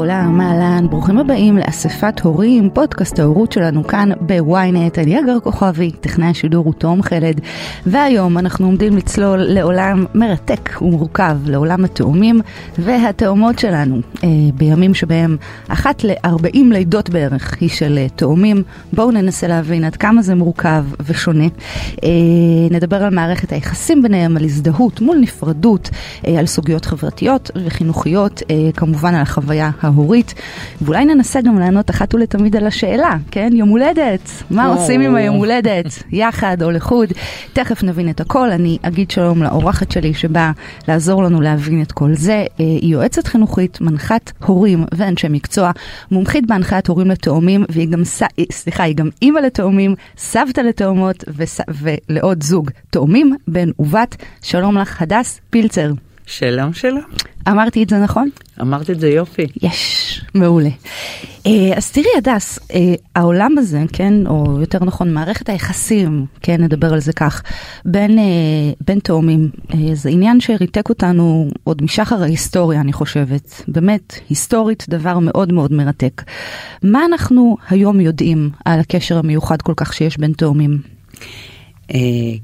לכולם, אהלן, ברוכים הבאים לאספת הורים, פודקאסט ההורות שלנו כאן בוויינט, אני אגר כוכבי, טכנאי השידור הוא תום חלד, והיום אנחנו עומדים לצלול לעולם מרתק ומורכב, לעולם התאומים והתאומות שלנו, אה, בימים שבהם אחת ל-40 לידות בערך היא של אה, תאומים, בואו ננסה להבין עד כמה זה מורכב ושונה. אה, נדבר על מערכת היחסים ביניהם, על הזדהות מול נפרדות, על סוגיות חברתיות וחינוכיות, כמובן על החוויה ההורית, ואולי ננסה גם לענות אחת ולתמיד על השאלה, כן? יום הולדת, מה עושים עם היום הולדת, יחד או לחוד? תכף נבין את הכל, אני אגיד שלום לאורחת שלי שבאה לעזור לנו להבין את כל זה. אה, היא יועצת חינוכית, מנחת הורים ואנשי מקצוע, מומחית בהנחיית הורים לתאומים, והיא גם, ס... סליחה, היא גם אימא לתאומים, סבתא לתאומות וס... ולעוד זוג תאומים, בן ובת. שלום לך, הדס פילצר. שלום שלום. אמרתי את זה נכון? אמרת את זה יופי. יש, מעולה. אה, אז תראי הדס, אה, העולם הזה, כן, או יותר נכון מערכת היחסים, כן, נדבר על זה כך, בין, אה, בין תאומים, זה עניין שריתק אותנו עוד משחר ההיסטוריה, אני חושבת. באמת, היסטורית, דבר מאוד מאוד מרתק. מה אנחנו היום יודעים על הקשר המיוחד כל כך שיש בין תאומים? Uh,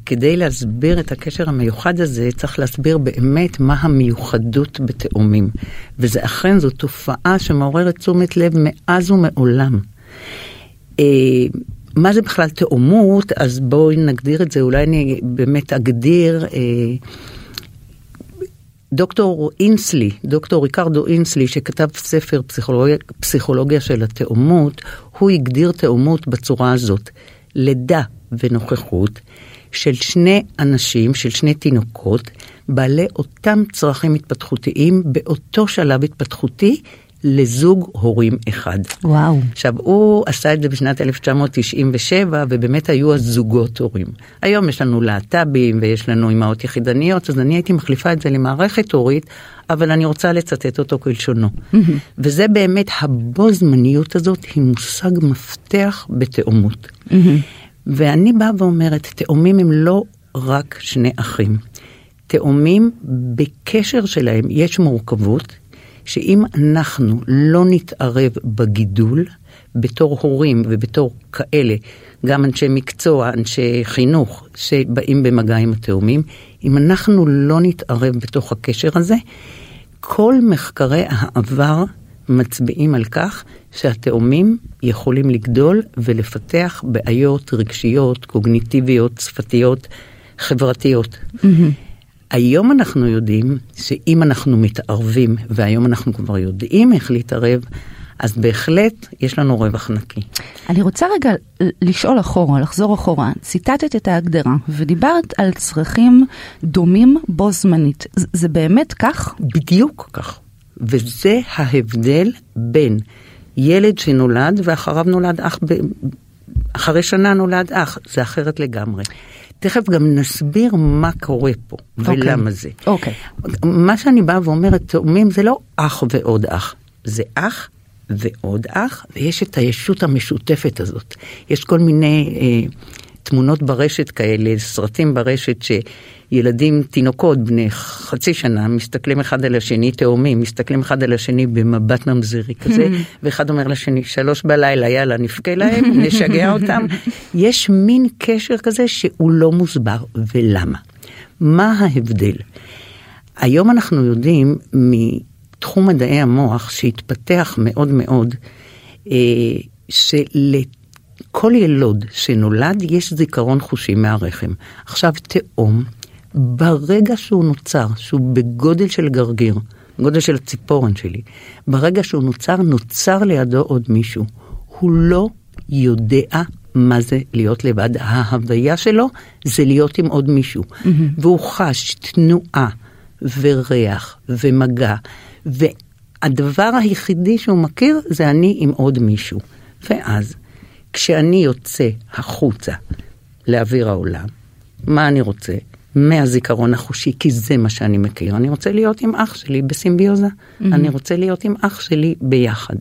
כדי להסביר את הקשר המיוחד הזה, צריך להסביר באמת מה המיוחדות בתאומים. וזה אכן, זו תופעה שמעוררת תשומת לב מאז ומעולם. Uh, מה זה בכלל תאומות? אז בואי נגדיר את זה, אולי אני באמת אגדיר. Uh, דוקטור אינסלי, דוקטור ריקרדו אינסלי, שכתב ספר פסיכולוגיה, פסיכולוגיה של התאומות, הוא הגדיר תאומות בצורה הזאת. לידה ונוכחות של שני אנשים, של שני תינוקות, בעלי אותם צרכים התפתחותיים באותו שלב התפתחותי לזוג הורים אחד. וואו. עכשיו, הוא עשה את זה בשנת 1997, ובאמת היו הזוגות הורים. היום יש לנו להט"בים ויש לנו אמהות יחידניות, אז אני הייתי מחליפה את זה למערכת הורית, אבל אני רוצה לצטט אותו כלשונו. וזה באמת, הבו זמניות הזאת היא מושג מפתח בתאומות. ואני באה ואומרת, תאומים הם לא רק שני אחים. תאומים, בקשר שלהם יש מורכבות, שאם אנחנו לא נתערב בגידול, בתור הורים ובתור כאלה, גם אנשי מקצוע, אנשי חינוך, שבאים במגע עם התאומים, אם אנחנו לא נתערב בתוך הקשר הזה, כל מחקרי העבר מצביעים על כך שהתאומים יכולים לגדול ולפתח בעיות רגשיות, קוגניטיביות, שפתיות, חברתיות. Mm-hmm. היום אנחנו יודעים שאם אנחנו מתערבים, והיום אנחנו כבר יודעים איך להתערב, אז בהחלט יש לנו רווח נקי. אני רוצה רגע לשאול אחורה, לחזור אחורה. ציטטת את ההגדרה ודיברת על צרכים דומים בו זמנית. זה באמת כך? בדיוק כך. וזה ההבדל בין ילד שנולד ואחריו נולד אח, ב... אחרי שנה נולד אח, זה אחרת לגמרי. תכף גם נסביר מה קורה פה okay. אוקיי. ולמה זה. אוקיי. Okay. מה שאני באה ואומרת, תאומים זה לא אח ועוד אח, זה אח ועוד אח, ויש את הישות המשותפת הזאת. יש כל מיני אה, תמונות ברשת כאלה, סרטים ברשת שילדים, תינוקות בני חצי שנה, מסתכלים אחד על השני, תאומים, מסתכלים אחד על השני במבט ממזרי כזה, ואחד אומר לשני, שלוש בלילה, יאללה, נבכה להם, נשגע אותם. יש מין קשר כזה שהוא לא מוסבר, ולמה? מה ההבדל? היום אנחנו יודעים מתחום מדעי המוח שהתפתח מאוד מאוד, אה, שלת... כל ילוד שנולד יש זיכרון חושי מהרחם. עכשיו תאום, ברגע שהוא נוצר, שהוא בגודל של גרגיר, גודל של הציפורן שלי, ברגע שהוא נוצר, נוצר לידו עוד מישהו. הוא לא יודע מה זה להיות לבד. ההוויה שלו זה להיות עם עוד מישהו. Mm-hmm. והוא חש תנועה וריח ומגע, והדבר היחידי שהוא מכיר זה אני עם עוד מישהו. ואז כשאני יוצא החוצה לאוויר העולם, מה אני רוצה? מהזיכרון החושי, כי זה מה שאני מכיר. אני רוצה להיות עם אח שלי בסימביוזה. Mm-hmm. אני רוצה להיות עם אח שלי ביחד.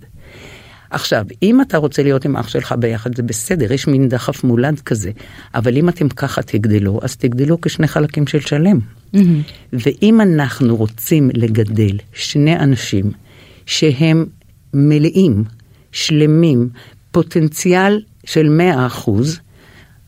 עכשיו, אם אתה רוצה להיות עם אח שלך ביחד, זה בסדר, יש מין דחף מולד כזה, אבל אם אתם ככה תגדלו, אז תגדלו כשני חלקים של שלם. Mm-hmm. ואם אנחנו רוצים לגדל שני אנשים שהם מלאים, שלמים, פוטנציאל של 100 אחוז,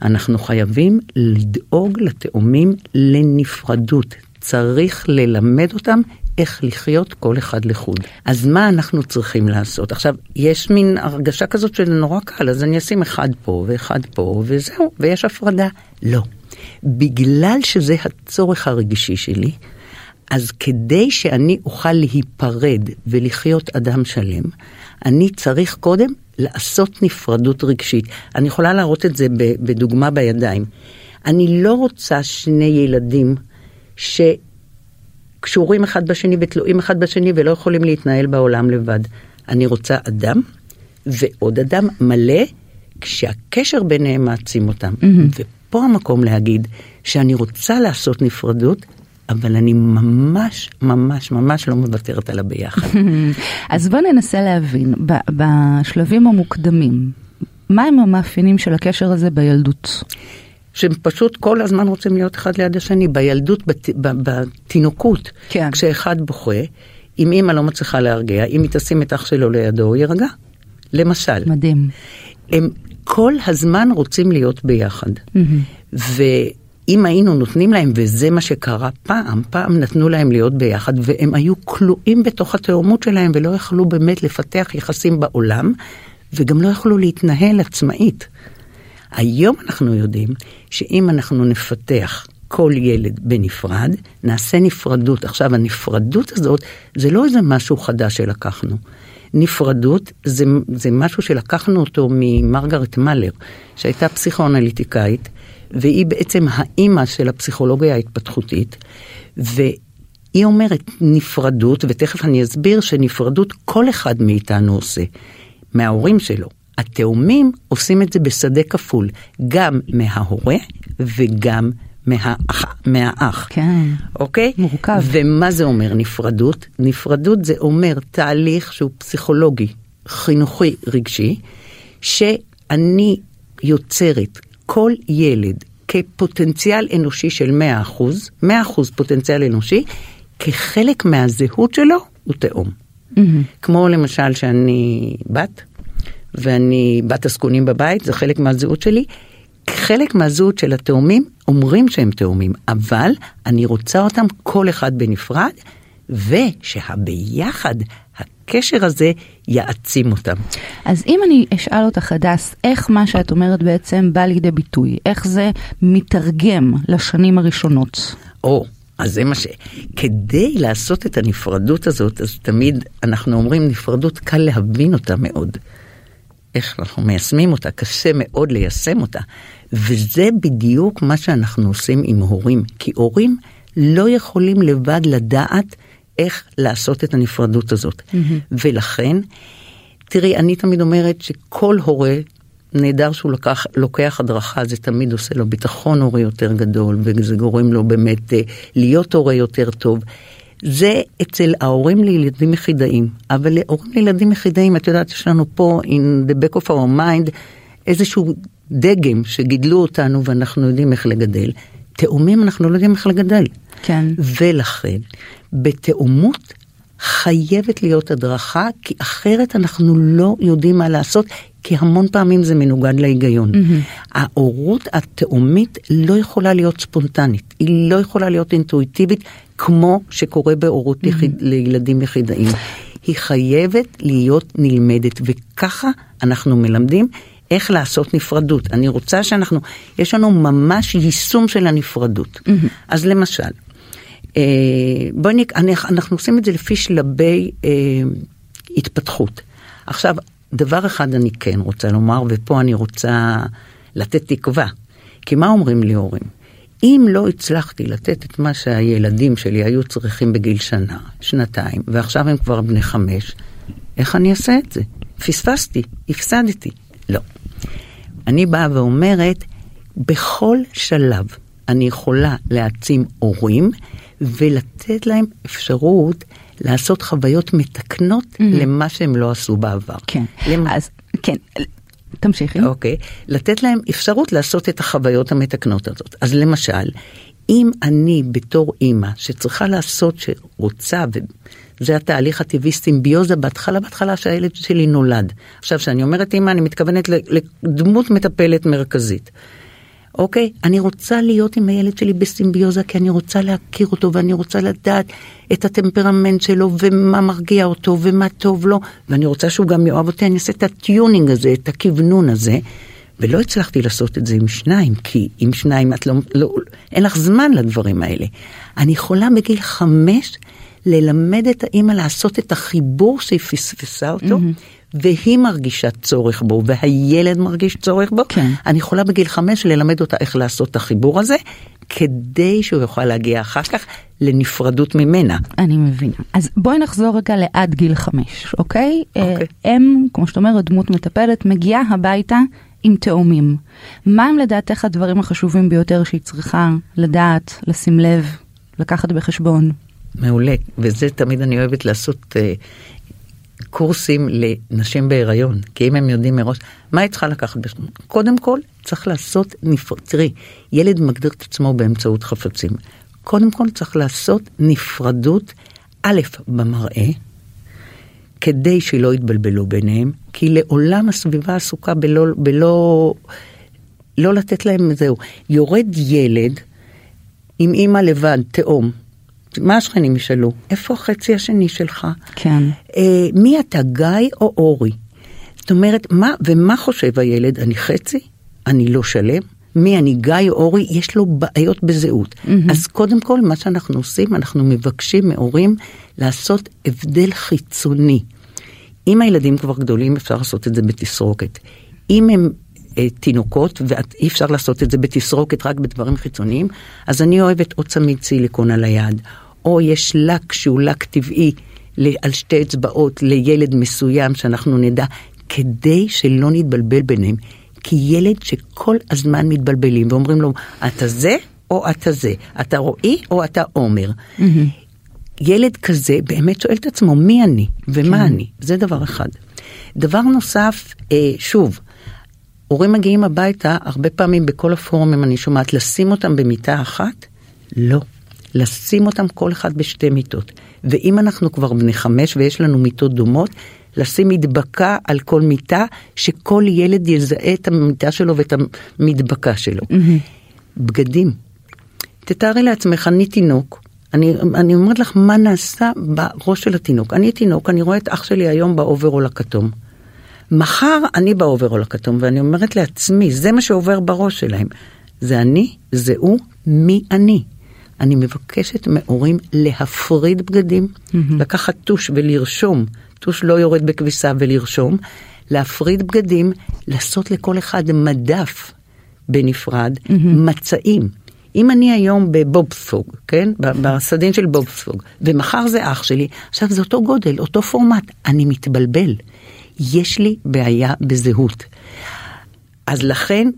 אנחנו חייבים לדאוג לתאומים לנפרדות. צריך ללמד אותם איך לחיות כל אחד לחוד. אז מה אנחנו צריכים לעשות? עכשיו, יש מין הרגשה כזאת שזה נורא קל, אז אני אשים אחד פה ואחד פה וזהו, ויש הפרדה. לא. בגלל שזה הצורך הרגשי שלי, אז כדי שאני אוכל להיפרד ולחיות אדם שלם, אני צריך קודם לעשות נפרדות רגשית. אני יכולה להראות את זה בדוגמה בידיים. אני לא רוצה שני ילדים שקשורים אחד בשני ותלויים אחד בשני ולא יכולים להתנהל בעולם לבד. אני רוצה אדם ועוד אדם מלא כשהקשר ביניהם מעצים אותם. Mm-hmm. ופה המקום להגיד שאני רוצה לעשות נפרדות, אבל אני ממש ממש ממש לא מוותרת על הביחד. אז בוא ננסה להבין, בשלבים המוקדמים, מה הם המאפיינים של הקשר הזה בילדות? שהם פשוט כל הזמן רוצים להיות אחד ליד השני. בילדות, בת, בתינוקות, כן. כשאחד בוכה, אם אימא לא מצליחה להרגיע, אם היא תשים את אח שלו לידו, הוא יירגע. למשל. מדהים. הם כל הזמן רוצים להיות ביחד. Mm-hmm. אם היינו נותנים להם, וזה מה שקרה פעם, פעם נתנו להם להיות ביחד, והם היו כלואים בתוך התאומות שלהם ולא יכלו באמת לפתח יחסים בעולם, וגם לא יכלו להתנהל עצמאית. היום אנחנו יודעים שאם אנחנו נפתח כל ילד בנפרד, נעשה נפרדות. עכשיו, הנפרדות הזאת זה לא איזה משהו חדש שלקחנו. נפרדות זה, זה משהו שלקחנו אותו ממרגרט מאלר, שהייתה פסיכואנליטיקאית, והיא בעצם האימא של הפסיכולוגיה ההתפתחותית, והיא אומרת נפרדות, ותכף אני אסביר שנפרדות כל אחד מאיתנו עושה, מההורים שלו. התאומים עושים את זה בשדה כפול, גם מההורה וגם מהאח. מהאח. כן. אוקיי? מורכב. ומה זה אומר נפרדות? נפרדות זה אומר תהליך שהוא פסיכולוגי, חינוכי, רגשי, שאני יוצרת כל ילד כפוטנציאל אנושי של 100%, 100% פוטנציאל אנושי, כחלק מהזהות שלו הוא תאום. Mm-hmm. כמו למשל שאני בת, ואני בת עסקונים בבית, זה חלק מהזהות שלי. חלק מהזהות של התאומים אומרים שהם תאומים, אבל אני רוצה אותם כל אחד בנפרד, ושהביחד הקשר הזה יעצים אותם. אז אם אני אשאל אותך, הדס, איך מה שאת אומרת בעצם בא לידי ביטוי? איך זה מתרגם לשנים הראשונות? או, אז זה מה ש... כדי לעשות את הנפרדות הזאת, אז תמיד אנחנו אומרים נפרדות קל להבין אותה מאוד. איך אנחנו מיישמים אותה, קשה מאוד ליישם אותה. וזה בדיוק מה שאנחנו עושים עם הורים, כי הורים לא יכולים לבד לדעת איך לעשות את הנפרדות הזאת. Mm-hmm. ולכן, תראי, אני תמיד אומרת שכל הורה, נהדר שהוא לקח, לוקח הדרכה, זה תמיד עושה לו ביטחון הורה יותר גדול, וזה גורם לו באמת אה, להיות הורה יותר טוב. זה אצל ההורים לילדים יחידאים, אבל להורים לילדים יחידאים, את יודעת, יש לנו פה, in the back of our mind, איזשהו דגם שגידלו אותנו ואנחנו יודעים איך לגדל. תאומים אנחנו לא יודעים איך לגדל. כן. ולכן, בתאומות חייבת להיות הדרכה, כי אחרת אנחנו לא יודעים מה לעשות, כי המון פעמים זה מנוגד להיגיון. Mm-hmm. ההורות התאומית לא יכולה להיות ספונטנית, היא לא יכולה להיות אינטואיטיבית, כמו שקורה בהורות mm-hmm. יחיד, לילדים יחידאים. היא חייבת להיות נלמדת, וככה אנחנו מלמדים איך לעשות נפרדות. אני רוצה שאנחנו, יש לנו ממש יישום של הנפרדות. Mm-hmm. אז למשל, בואי נק... אנחנו עושים את זה לפי שלבי אה, התפתחות. עכשיו, דבר אחד אני כן רוצה לומר, ופה אני רוצה לתת תקווה. כי מה אומרים לי הורים? אם לא הצלחתי לתת את מה שהילדים שלי היו צריכים בגיל שנה, שנתיים, ועכשיו הם כבר בני חמש, איך אני אעשה את זה? פספסתי, הפסדתי. לא. אני באה ואומרת, בכל שלב אני יכולה להעצים הורים ולתת להם אפשרות לעשות חוויות מתקנות mm-hmm. למה שהם לא עשו בעבר. כן, למ... אז כן, תמשיכי. אוקיי, לתת להם אפשרות לעשות את החוויות המתקנות הזאת. אז למשל, אם אני בתור אימא שצריכה לעשות, שרוצה, וזה התהליך הטבעי סימביוזה בהתחלה, בהתחלה שהילד שלי נולד. עכשיו, כשאני אומרת אימא, אני מתכוונת לדמות מטפלת מרכזית. אוקיי? אני רוצה להיות עם הילד שלי בסימביוזה כי אני רוצה להכיר אותו ואני רוצה לדעת את הטמפרמנט שלו ומה מרגיע אותו ומה טוב לו ואני רוצה שהוא גם יאהב אותי, אני אעשה את הטיונינג הזה, את הכוונון הזה. ולא הצלחתי לעשות את זה עם שניים, כי עם שניים את לא, לא, אין לך זמן לדברים האלה. אני יכולה בגיל חמש ללמד את האימא לעשות את החיבור שהיא פספסה אותו, mm-hmm. והיא מרגישה צורך בו, והילד מרגיש צורך בו. כן. אני יכולה בגיל חמש ללמד אותה איך לעשות את החיבור הזה, כדי שהוא יוכל להגיע אחר כך לנפרדות ממנה. אני מבינה. אז בואי נחזור רגע לעד גיל חמש, אוקיי? אוקיי. אם, כמו שאת אומרת, דמות מטפלת, מגיעה הביתה עם תאומים. מה הם לדעתך הדברים החשובים ביותר שהיא צריכה לדעת, לשים לב, לקחת בחשבון? מעולה, וזה תמיד אני אוהבת לעשות uh, קורסים לנשים בהיריון, כי אם הם יודעים מראש, מה היא צריכה לקחת בחשבון? קודם כל, צריך לעשות נפרד, תראי, ילד מגדיר את עצמו באמצעות חפצים. קודם כל צריך לעשות נפרדות, א', במראה, כדי שלא יתבלבלו ביניהם, כי לעולם הסביבה עסוקה בלא, בלא, לא לתת להם זהו. יורד ילד עם אימא לבד, תאום. מה השכנים ישאלו? איפה החצי השני שלך? כן. אה, מי אתה, גיא או אורי? זאת אומרת, מה, ומה חושב הילד? אני חצי? אני לא שלם? מי אני, גיא או אורי? יש לו בעיות בזהות. Mm-hmm. אז קודם כל, מה שאנחנו עושים, אנחנו מבקשים מהורים לעשות הבדל חיצוני. אם הילדים כבר גדולים, אפשר לעשות את זה בתסרוקת. אם הם תינוקות, ואי אפשר לעשות את זה בתסרוקת רק בדברים חיצוניים, אז אני אוהבת או צמיד סיליקון על היד, או יש לק שהוא לק טבעי על שתי אצבעות לילד מסוים שאנחנו נדע, כדי שלא נתבלבל ביניהם. כי ילד שכל הזמן מתבלבלים ואומרים לו, אתה זה או אתה זה, אתה רועי או אתה עומר. Mm-hmm. ילד כזה באמת שואל את עצמו מי אני ומה כן. אני, זה דבר אחד. דבר נוסף, אה, שוב, הורים מגיעים הביתה, הרבה פעמים בכל הפורומים אני שומעת, לשים אותם במיטה אחת? לא. לשים אותם כל אחד בשתי מיטות. ואם אנחנו כבר בני חמש ויש לנו מיטות דומות, לשים מדבקה על כל מיטה, שכל ילד יזהה את המיטה שלו ואת המדבקה שלו. Mm-hmm. בגדים. תתארי לעצמך, אני תינוק, אני, אני אומרת לך מה נעשה בראש של התינוק. אני תינוק, אני רואה את אח שלי היום באוברול הכתום. מחר אני באוברול הכתום, ואני אומרת לעצמי, זה מה שעובר בראש שלהם. זה אני, זה הוא, מי אני. אני מבקשת מהורים להפריד בגדים, mm-hmm. לקחת טוש ולרשום, טוש לא יורד בכביסה ולרשום, להפריד בגדים, לעשות לכל אחד מדף בנפרד, mm-hmm. מצעים. אם אני היום בבובספוג, כן? בסדין של בובספוג, ומחר זה אח שלי, עכשיו זה אותו גודל, אותו פורמט, אני מתבלבל. יש לי בעיה בזהות. אז לכן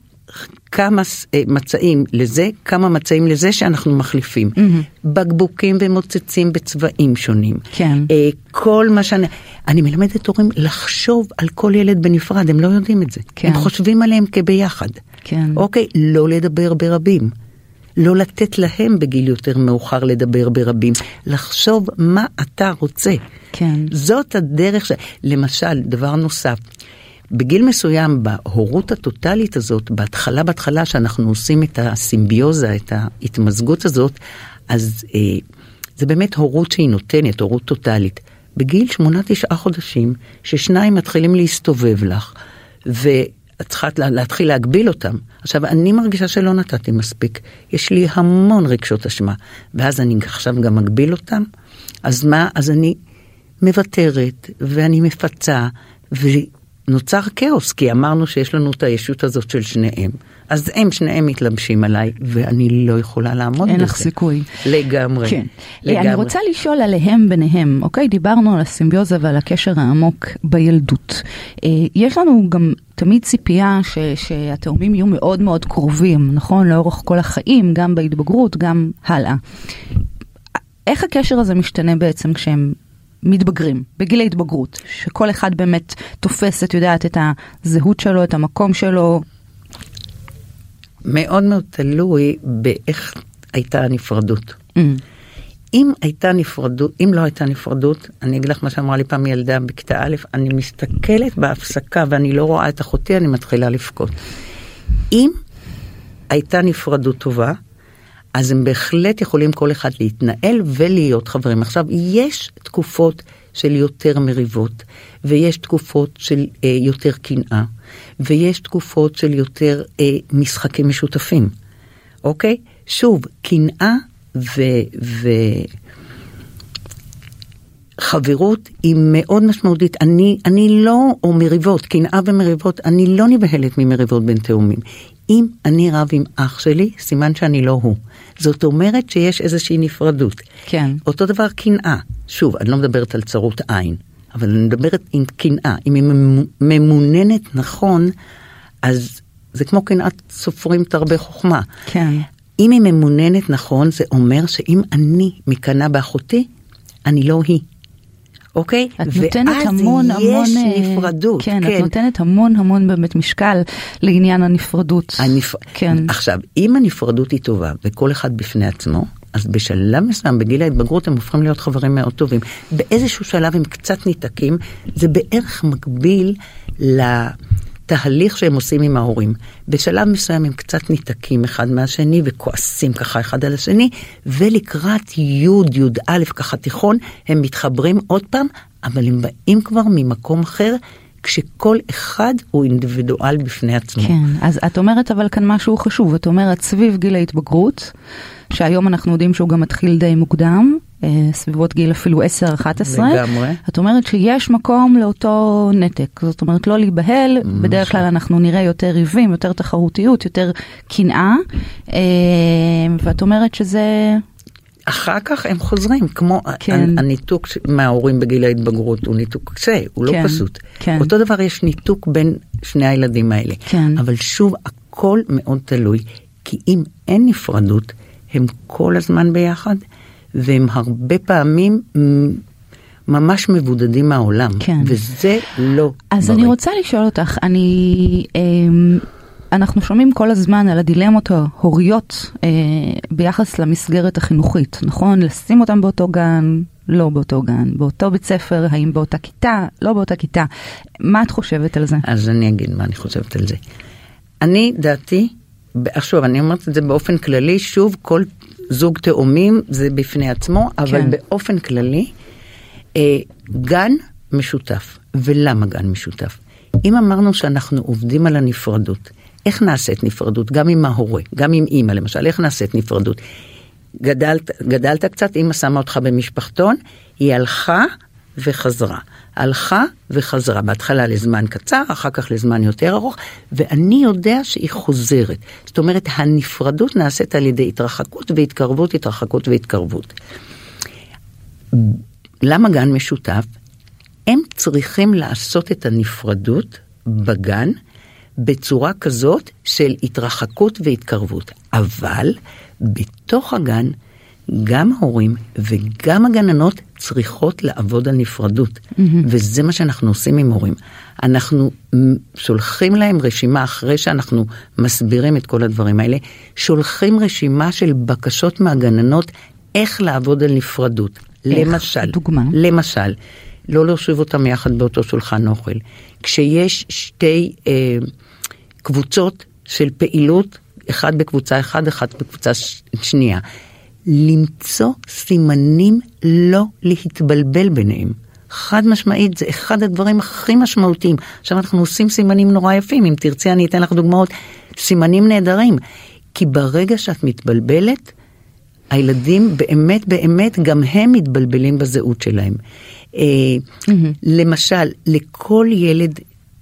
כמה אה, מצעים לזה, כמה מצעים לזה שאנחנו מחליפים. Mm-hmm. בקבוקים ומוצצים בצבעים שונים. כן. אה, כל מה שאני... אני מלמדת הורים לחשוב על כל ילד בנפרד, הם לא יודעים את זה. כן. הם חושבים עליהם כביחד. כן. אוקיי, לא לדבר ברבים. לא לתת להם בגיל יותר מאוחר לדבר ברבים, לחשוב מה אתה רוצה. כן. זאת הדרך ש... למשל, דבר נוסף, בגיל מסוים, בהורות הטוטלית הזאת, בהתחלה בהתחלה שאנחנו עושים את הסימביוזה, את ההתמזגות הזאת, אז אה, זה באמת הורות שהיא נותנת, הורות טוטלית. בגיל שמונה תשעה חודשים, ששניים מתחילים להסתובב לך, ואת צריכה להתחיל להגביל אותם. עכשיו, אני מרגישה שלא נתתי מספיק, יש לי המון רגשות אשמה, ואז אני עכשיו גם מגביל אותם, אז מה, אז אני מוותרת, ואני מפצה, נוצר כאוס, כי אמרנו שיש לנו את הישות הזאת של שניהם. אז הם שניהם מתלבשים עליי, ואני לא יכולה לעמוד בזה. אין לך סיכוי. לגמרי. כן. לגמרי. אני רוצה לשאול עליהם ביניהם, אוקיי? דיברנו על הסימביוזה ועל הקשר העמוק בילדות. אה, יש לנו גם תמיד ציפייה ש, שהתאומים יהיו מאוד מאוד קרובים, נכון? לאורך כל החיים, גם בהתבגרות, גם הלאה. איך הקשר הזה משתנה בעצם כשהם מתבגרים, בגיל ההתבגרות, שכל אחד באמת תופס, את יודעת, את הזהות שלו, את המקום שלו. מאוד מאוד תלוי באיך הייתה הנפרדות. Mm. אם הייתה נפרדות, אם לא הייתה נפרדות, אני אגיד לך מה שאמרה לי פעם ילדה בכיתה א', אני מסתכלת בהפסקה ואני לא רואה את אחותי, אני מתחילה לבכות. אם הייתה נפרדות טובה, אז הם בהחלט יכולים כל אחד להתנהל ולהיות חברים. עכשיו, יש תקופות של יותר מריבות, ויש תקופות של אה, יותר קנאה, ויש תקופות של יותר אה, משחקים משותפים, אוקיי? שוב, קנאה ו... ו... חברות היא מאוד משמעותית. אני, אני לא, או מריבות, קנאה ומריבות, אני לא נבהלת ממריבות בין תאומים. אם אני רב עם אח שלי, סימן שאני לא הוא. זאת אומרת שיש איזושהי נפרדות. כן. אותו דבר קנאה. שוב, אני לא מדברת על צרות עין, אבל אני מדברת עם קנאה. אם היא ממוננת נכון, אז זה כמו קנאת סופרים תרבה חוכמה. כן. אם היא ממוננת נכון, זה אומר שאם אני מקנאה באחותי, אני לא היא. אוקיי? את נותנת המון המון... ואז יש אה, נפרדות. כן, את נותנת המון המון באמת משקל לעניין הנפרדות. הנפ... כן. עכשיו, אם הנפרדות היא טובה וכל אחד בפני עצמו, אז בשלב מסוים, בגיל ההתבגרות, הם הופכים להיות חברים מאוד טובים. באיזשהו שלב הם קצת ניתקים, זה בערך מקביל לתהליך שהם עושים עם ההורים. בשלב מסוים הם קצת ניתקים אחד מהשני וכועסים ככה אחד על השני, ולקראת י', י"א, ככה תיכון, הם מתחברים עוד פעם, אבל הם באים כבר ממקום אחר. כשכל אחד הוא אינדיבידואל בפני עצמו. כן, אז את אומרת אבל כאן משהו חשוב, את אומרת סביב גיל ההתבגרות, שהיום אנחנו יודעים שהוא גם מתחיל די מוקדם, סביבות גיל אפילו 10-11. לגמרי. את אומרת שיש מקום לאותו נתק, זאת אומרת לא להיבהל, בדרך כלל אנחנו נראה יותר ריבים, יותר תחרותיות, יותר קנאה, אה, ואת אומרת שזה... אחר כך הם חוזרים, כמו כן. הניתוק מההורים בגיל ההתבגרות הוא ניתוק קשה, הוא לא כן, פשוט. כן. אותו דבר יש ניתוק בין שני הילדים האלה. כן. אבל שוב, הכל מאוד תלוי, כי אם אין נפרדות, הם כל הזמן ביחד, והם הרבה פעמים ממש מבודדים מהעולם. כן. וזה לא אז בריא. אני רוצה לשאול אותך, אני, אמ, אנחנו שומעים כל הזמן על הדילמות ההוריות אה, ביחס למסגרת החינוכית, נכון? לשים אותם באותו גן, לא באותו גן, באותו בית ספר, האם באותה כיתה, לא באותה כיתה. מה את חושבת על זה? אז אני אגיד מה אני חושבת על זה. אני, דעתי, עכשיו אני אומרת את זה באופן כללי, שוב, כל זוג תאומים זה בפני עצמו, אבל כן. באופן כללי, אה, גן משותף. ולמה גן משותף? אם אמרנו שאנחנו עובדים על הנפרדות, איך נעשית נפרדות? גם עם ההורה, גם עם אימא למשל, איך נעשית נפרדות? גדלת, גדלת קצת, אימא שמה אותך במשפחתון, היא הלכה וחזרה. הלכה וחזרה, בהתחלה לזמן קצר, אחר כך לזמן יותר ארוך, ואני יודע שהיא חוזרת. זאת אומרת, הנפרדות נעשית על ידי התרחקות והתקרבות, התרחקות והתקרבות. למה גן משותף? הם צריכים לעשות את הנפרדות בגן בצורה כזאת של התרחקות והתקרבות. אבל בתוך הגן גם ההורים וגם הגננות צריכות לעבוד על נפרדות. Mm-hmm. וזה מה שאנחנו עושים עם הורים. אנחנו שולחים להם רשימה, אחרי שאנחנו מסבירים את כל הדברים האלה, שולחים רשימה של בקשות מהגננות איך לעבוד על נפרדות. איך? למשל, דוגמה. למשל, לא להושיב אותם יחד באותו שולחן אוכל. כשיש שתי אה, קבוצות של פעילות, אחד בקבוצה אחת, אחד בקבוצה ש- שנייה. למצוא סימנים לא להתבלבל ביניהם. חד משמעית, זה אחד הדברים הכי משמעותיים. עכשיו אנחנו עושים סימנים נורא יפים, אם תרצי אני אתן לך דוגמאות. סימנים נהדרים. כי ברגע שאת מתבלבלת, הילדים באמת באמת גם הם מתבלבלים בזהות שלהם. אה, למשל, לכל ילד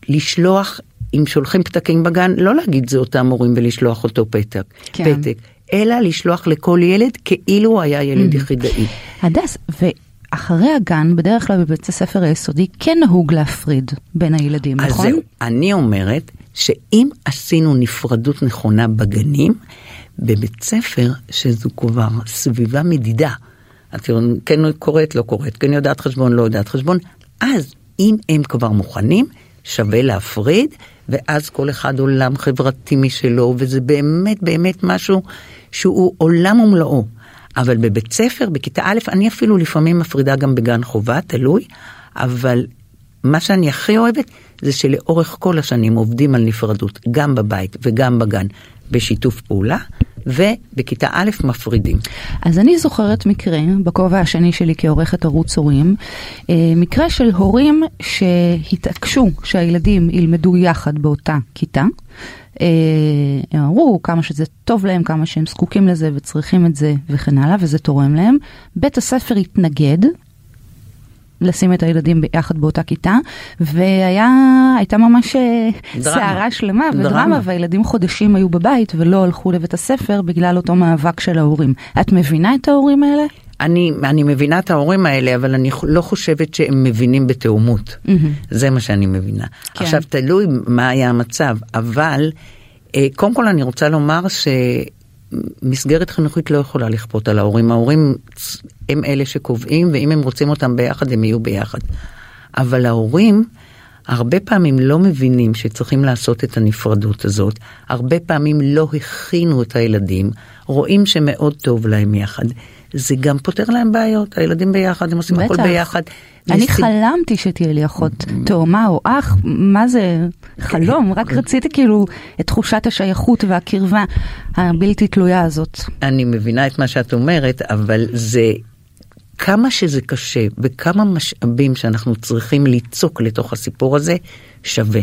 לשלוח, אם שולחים פתקים בגן, לא להגיד זה אותם הורים ולשלוח אותו פתק, כן. פתק, אלא לשלוח לכל ילד כאילו הוא היה ילד יחידאי. הדס, ואחרי הגן, בדרך כלל בבית הספר היסודי, כן נהוג להפריד בין הילדים, אז נכון? זהו, אני אומרת שאם עשינו נפרדות נכונה בגנים, בבית ספר, שזו כבר סביבה מדידה, את כן קוראת, לא קוראת, כן יודעת חשבון, לא יודעת חשבון, אז אם הם כבר מוכנים, שווה להפריד, ואז כל אחד עולם חברתי משלו, וזה באמת באמת משהו שהוא עולם ומלואו. אבל בבית ספר, בכיתה א', אני אפילו לפעמים מפרידה גם בגן חובה, תלוי, אבל מה שאני הכי אוהבת זה שלאורך כל השנים עובדים על נפרדות, גם בבית וגם בגן, בשיתוף פעולה, ובכיתה א' מפרידים. אז אני זוכרת מקרה, בכובע השני שלי כעורכת ערוץ הורים, אה, מקרה של הורים שהתעקשו שהילדים ילמדו יחד באותה כיתה. אה, הם אמרו כמה שזה טוב להם, כמה שהם זקוקים לזה וצריכים את זה וכן הלאה, וזה תורם להם. בית הספר התנגד, לשים את הילדים ביחד באותה כיתה, והייתה ממש אה, סערה שלמה ודרמה, דרמה. והילדים חודשים היו בבית ולא הלכו לבית הספר בגלל אותו מאבק של ההורים. את מבינה את ההורים האלה? אני, אני מבינה את ההורים האלה, אבל אני לא חושבת שהם מבינים בתאומות. Mm-hmm. זה מה שאני מבינה. כן. עכשיו, תלוי מה היה המצב, אבל אה, קודם כל אני רוצה לומר ש... מסגרת חינוכית לא יכולה לכפות על ההורים, ההורים הם אלה שקובעים ואם הם רוצים אותם ביחד הם יהיו ביחד. אבל ההורים הרבה פעמים לא מבינים שצריכים לעשות את הנפרדות הזאת, הרבה פעמים לא הכינו את הילדים, רואים שמאוד טוב להם יחד. זה גם פותר להם בעיות, הילדים ביחד, הם עושים הכל ביחד. אני ניסי... חלמתי שתהיה לי אחות תאומה או אח, מה זה חלום, רק רציתי כאילו את תחושת השייכות והקרבה הבלתי תלויה הזאת. אני מבינה את מה שאת אומרת, אבל זה כמה שזה קשה וכמה משאבים שאנחנו צריכים ליצוק לתוך הסיפור הזה, שווה.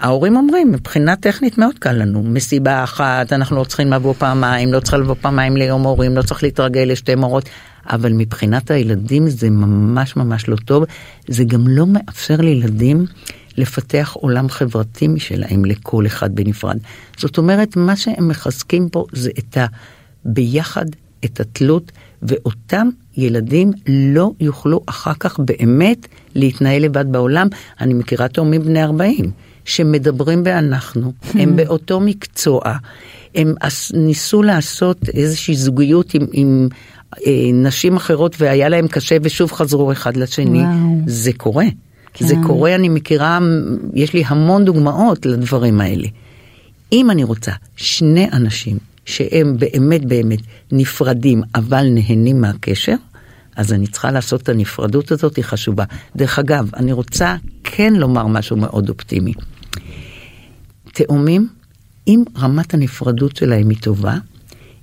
ההורים אומרים, מבחינה טכנית מאוד קל לנו, מסיבה אחת, אנחנו לא צריכים לבוא פעמיים, לא צריך לבוא פעמיים ליום הורים, לא צריך להתרגל לשתי מורות, אבל מבחינת הילדים זה ממש ממש לא טוב, זה גם לא מאפשר לילדים לפתח עולם חברתי משלהם לכל אחד בנפרד. זאת אומרת, מה שהם מחזקים פה זה את הביחד, את התלות, ואותם ילדים לא יוכלו אחר כך באמת להתנהל לבד בעולם. אני מכירה תאומים בני 40. שמדברים באנחנו, הם באותו מקצוע, הם ניסו לעשות איזושהי זוגיות עם, עם אה, נשים אחרות והיה להם קשה ושוב חזרו אחד לשני. וואו. זה קורה. כן. זה קורה, אני מכירה, יש לי המון דוגמאות לדברים האלה. אם אני רוצה שני אנשים שהם באמת באמת נפרדים אבל נהנים מהקשר, אז אני צריכה לעשות את הנפרדות הזאת, היא חשובה. דרך אגב, אני רוצה כן לומר משהו מאוד אופטימי. תאומים, אם רמת הנפרדות שלהם היא טובה,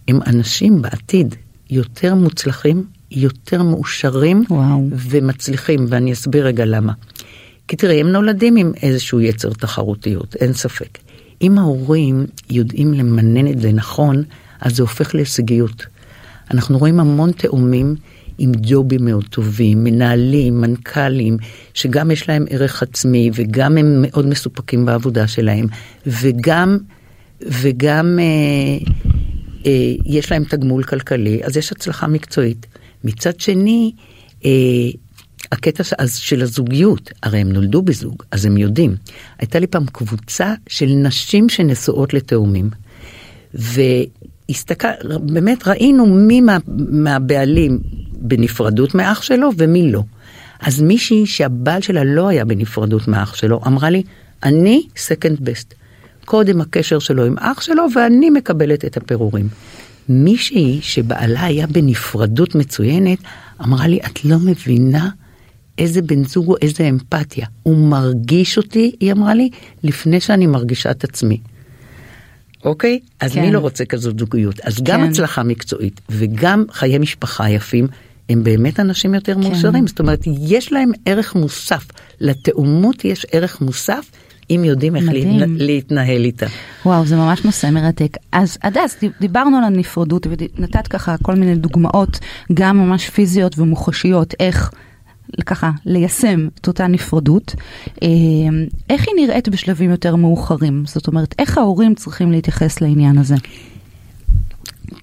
הם אנשים בעתיד יותר מוצלחים, יותר מאושרים וואו. ומצליחים, ואני אסביר רגע למה. כי תראי, הם נולדים עם איזשהו יצר תחרותיות, אין ספק. אם ההורים יודעים למנן את זה נכון, אז זה הופך להישגיות. אנחנו רואים המון תאומים עם ג'ובים מאוד טובים, מנהלים, מנכ"לים, שגם יש להם ערך עצמי וגם הם מאוד מסופקים בעבודה שלהם, וגם, וגם אה, אה, יש להם תגמול כלכלי, אז יש הצלחה מקצועית. מצד שני, אה, הקטע אז של הזוגיות, הרי הם נולדו בזוג, אז הם יודעים. הייתה לי פעם קבוצה של נשים שנשואות לתאומים. והסתכל, באמת ראינו מי מה, מהבעלים בנפרדות מאח שלו ומי לא. אז מישהי שהבעל שלה לא היה בנפרדות מאח שלו, אמרה לי, אני second best. קודם הקשר שלו עם אח שלו ואני מקבלת את הפירורים. מישהי שבעלה היה בנפרדות מצוינת, אמרה לי, את לא מבינה איזה בן זוג הוא, איזה אמפתיה. הוא מרגיש אותי, היא אמרה לי, לפני שאני מרגישה את עצמי. אוקיי? אז כן. מי לא רוצה כזאת זוגיות? אז כן. גם הצלחה מקצועית וגם חיי משפחה יפים, הם באמת אנשים יותר כן. מאושרים. זאת אומרת, יש להם ערך מוסף. לתאומות יש ערך מוסף. אם יודעים איך מדהים. להתנהל איתה. וואו, זה ממש נושא מרתק. אז אז דיברנו על הנפרדות ונתת ככה כל מיני דוגמאות, גם ממש פיזיות ומוחשיות, איך ככה ליישם את אותה נפרדות. אה, איך היא נראית בשלבים יותר מאוחרים? זאת אומרת, איך ההורים צריכים להתייחס לעניין הזה?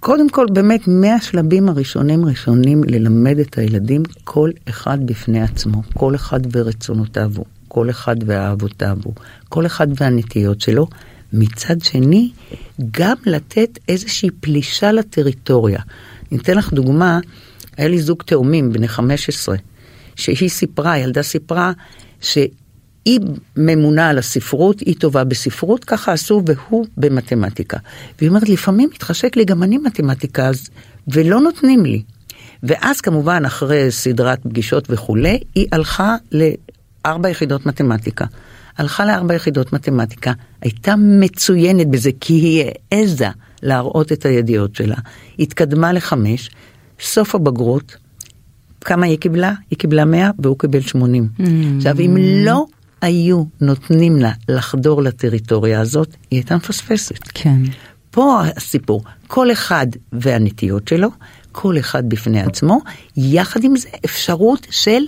קודם כל, באמת, מהשלבים הראשונים ראשונים ללמד את הילדים כל אחד בפני עצמו, כל אחד ורצונותיו הוא, כל אחד ואהבותיו הוא, כל אחד והנטיות שלו. מצד שני, גם לתת איזושהי פלישה לטריטוריה. אני אתן לך דוגמה, היה לי זוג תאומים בני 15, שהיא סיפרה, ילדה סיפרה, שהיא ממונה על הספרות, היא טובה בספרות, ככה עשו, והוא במתמטיקה. והיא אומרת, לפעמים מתחשק לי גם אני מתמטיקה, אז, ולא נותנים לי. ואז כמובן, אחרי סדרת פגישות וכולי, היא הלכה לארבע יחידות מתמטיקה. הלכה לארבע יחידות מתמטיקה, הייתה מצוינת בזה, כי היא העזה להראות את הידיעות שלה. התקדמה לחמש, סוף הבגרות, כמה היא קיבלה? היא קיבלה 100 והוא קיבל 80. Mm. עכשיו, אם לא היו נותנים לה לחדור לטריטוריה הזאת, היא הייתה מפספסת. כן. פה הסיפור, כל אחד והנטיות שלו, כל אחד בפני עצמו, יחד עם זה אפשרות של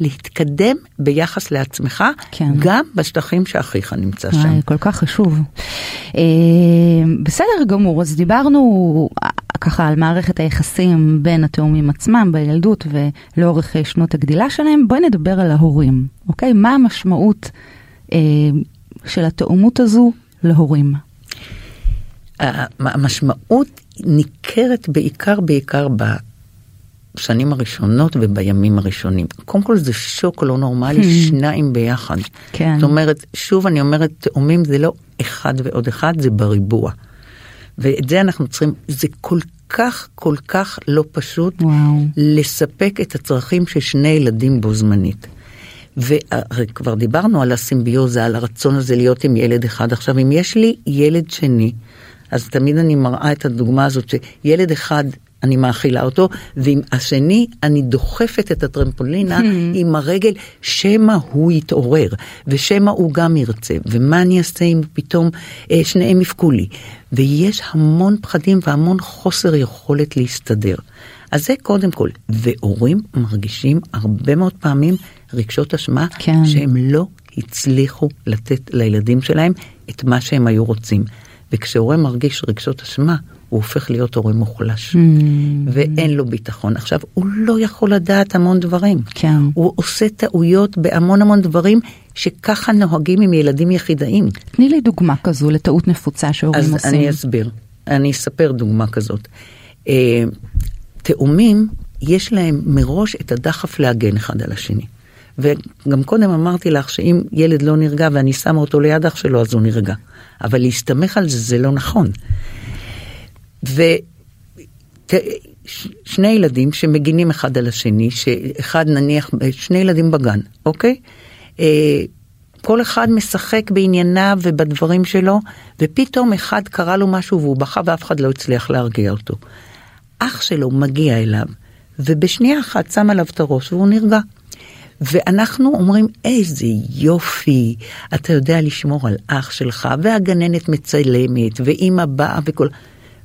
להתקדם ביחס לעצמך, כן. גם בשטחים שאחיך נמצא שם. כל כך חשוב. אה, בסדר גמור, אז דיברנו ככה על מערכת היחסים בין התאומים עצמם בילדות ולאורך אה, שנות הגדילה שלהם. בואי נדבר על ההורים, אוקיי? מה המשמעות אה, של התאומות הזו להורים? המשמעות ניכרת בעיקר בעיקר בשנים הראשונות ובימים הראשונים. קודם כל זה שוק לא נורמלי, hmm. שניים ביחד. כן. זאת אומרת, שוב אני אומרת, תאומים זה לא אחד ועוד אחד, זה בריבוע. ואת זה אנחנו צריכים, זה כל כך כל כך לא פשוט וואו. לספק את הצרכים של שני ילדים בו זמנית. והרי כבר דיברנו על הסימביוזה, על הרצון הזה להיות עם ילד אחד. עכשיו, אם יש לי ילד שני, אז תמיד אני מראה את הדוגמה הזאת שילד אחד אני מאכילה אותו, ועם השני אני דוחפת את הטרמפולינה עם הרגל, שמא הוא יתעורר, ושמא הוא גם ירצה, ומה אני אעשה אם פתאום אה, שניהם יבכו לי. ויש המון פחדים והמון חוסר יכולת להסתדר. אז זה קודם כל, והורים מרגישים הרבה מאוד פעמים רגשות אשמה, כן. שהם לא הצליחו לתת לילדים שלהם את מה שהם היו רוצים. וכשהורה מרגיש רגשות אשמה, הוא הופך להיות הורה מוחלש, mm. ואין לו ביטחון. עכשיו, הוא לא יכול לדעת המון דברים. כן. הוא עושה טעויות בהמון המון דברים שככה נוהגים עם ילדים יחידאים. תני לי דוגמה כזו לטעות נפוצה שהורים אז עושים. אז אני אסביר, אני אספר דוגמה כזאת. אה, תאומים, יש להם מראש את הדחף להגן אחד על השני. וגם קודם אמרתי לך שאם ילד לא נרגע ואני שמה אותו ליד אח שלו אז הוא נרגע. אבל להסתמך על זה זה לא נכון. ושני ילדים שמגינים אחד על השני, שאחד נניח, שני ילדים בגן, אוקיי? אה, כל אחד משחק בענייניו ובדברים שלו, ופתאום אחד קרה לו משהו והוא בכה ואף אחד לא הצליח להרגיע אותו. אח שלו מגיע אליו, ובשנייה אחת שם עליו את הראש והוא נרגע. ואנחנו אומרים, איזה יופי, אתה יודע לשמור על אח שלך, והגננת מצלמת, ואימא באה וכל...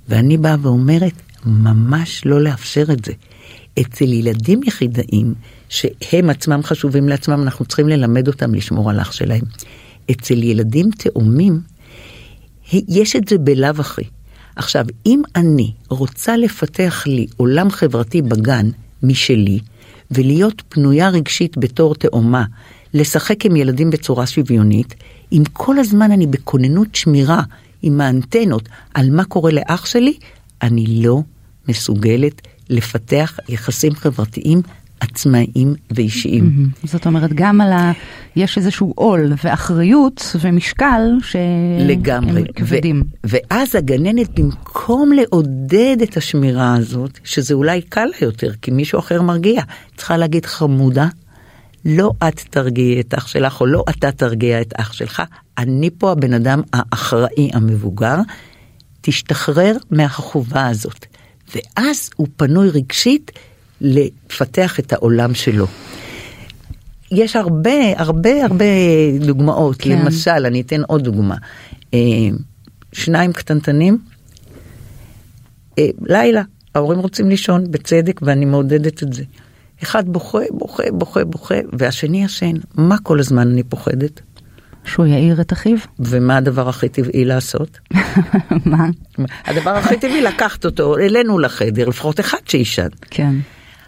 ואני באה ואומרת, ממש לא לאפשר את זה. אצל ילדים יחידאים, שהם עצמם חשובים לעצמם, אנחנו צריכים ללמד אותם לשמור על אח שלהם. אצל ילדים תאומים, יש את זה בלאו הכי. עכשיו, אם אני רוצה לפתח לי עולם חברתי בגן משלי, ולהיות פנויה רגשית בתור תאומה, לשחק עם ילדים בצורה שוויונית, אם כל הזמן אני בכוננות שמירה עם האנטנות על מה קורה לאח שלי, אני לא מסוגלת לפתח יחסים חברתיים עצמאיים ואישיים. Mm-hmm. זאת אומרת, גם על ה... יש איזשהו עול ואחריות ומשקל שהם לגמרי. כבדים. ו- ואז הגננת, במקום לעודד את השמירה הזאת, שזה אולי קל לה יותר, כי מישהו אחר מרגיע, צריכה להגיד, חמודה, לא את תרגיעי את אח שלך, או לא אתה תרגיע את אח שלך, אני פה הבן אדם האחראי המבוגר, תשתחרר מהחובה הזאת. ואז הוא פנוי רגשית לפתח את העולם שלו. יש הרבה הרבה הרבה דוגמאות, כן. למשל, אני אתן עוד דוגמה. אה, שניים קטנטנים, אה, לילה, ההורים רוצים לישון, בצדק, ואני מעודדת את זה. אחד בוכה, בוכה, בוכה, בוכה, והשני ישן. מה כל הזמן אני פוחדת? שהוא יעיר את אחיו? ומה הדבר הכי טבעי לעשות? מה? הדבר הכי טבעי לקחת אותו אלינו לחדר, לפחות אחד שישן. כן.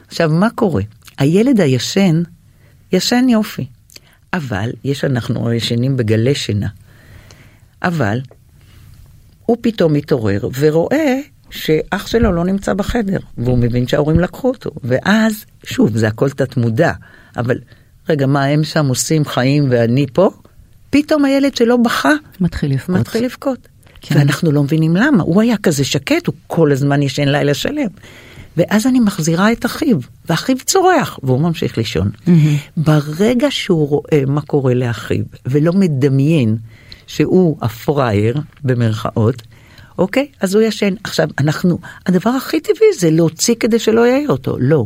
עכשיו, מה קורה? הילד הישן, ישן יופי, אבל יש אנחנו ישנים בגלי שינה. אבל הוא פתאום מתעורר ורואה שאח שלו לא נמצא בחדר, והוא מבין שההורים לקחו אותו, ואז, שוב, זה הכל תת מודע, אבל רגע, מה הם שם עושים חיים ואני פה? פתאום הילד שלא בכה, מתחיל לבכות. מתחיל לבכות. כן. ואנחנו לא מבינים למה, הוא היה כזה שקט, הוא כל הזמן ישן לילה שלם. ואז אני מחזירה את אחיו, ואחיו צורח, והוא ממשיך לישון. ברגע שהוא רואה מה קורה לאחיו, ולא מדמיין שהוא הפראייר, במרכאות, אוקיי? אז הוא ישן. עכשיו, אנחנו, הדבר הכי טבעי זה להוציא כדי שלא יעיר אותו. לא.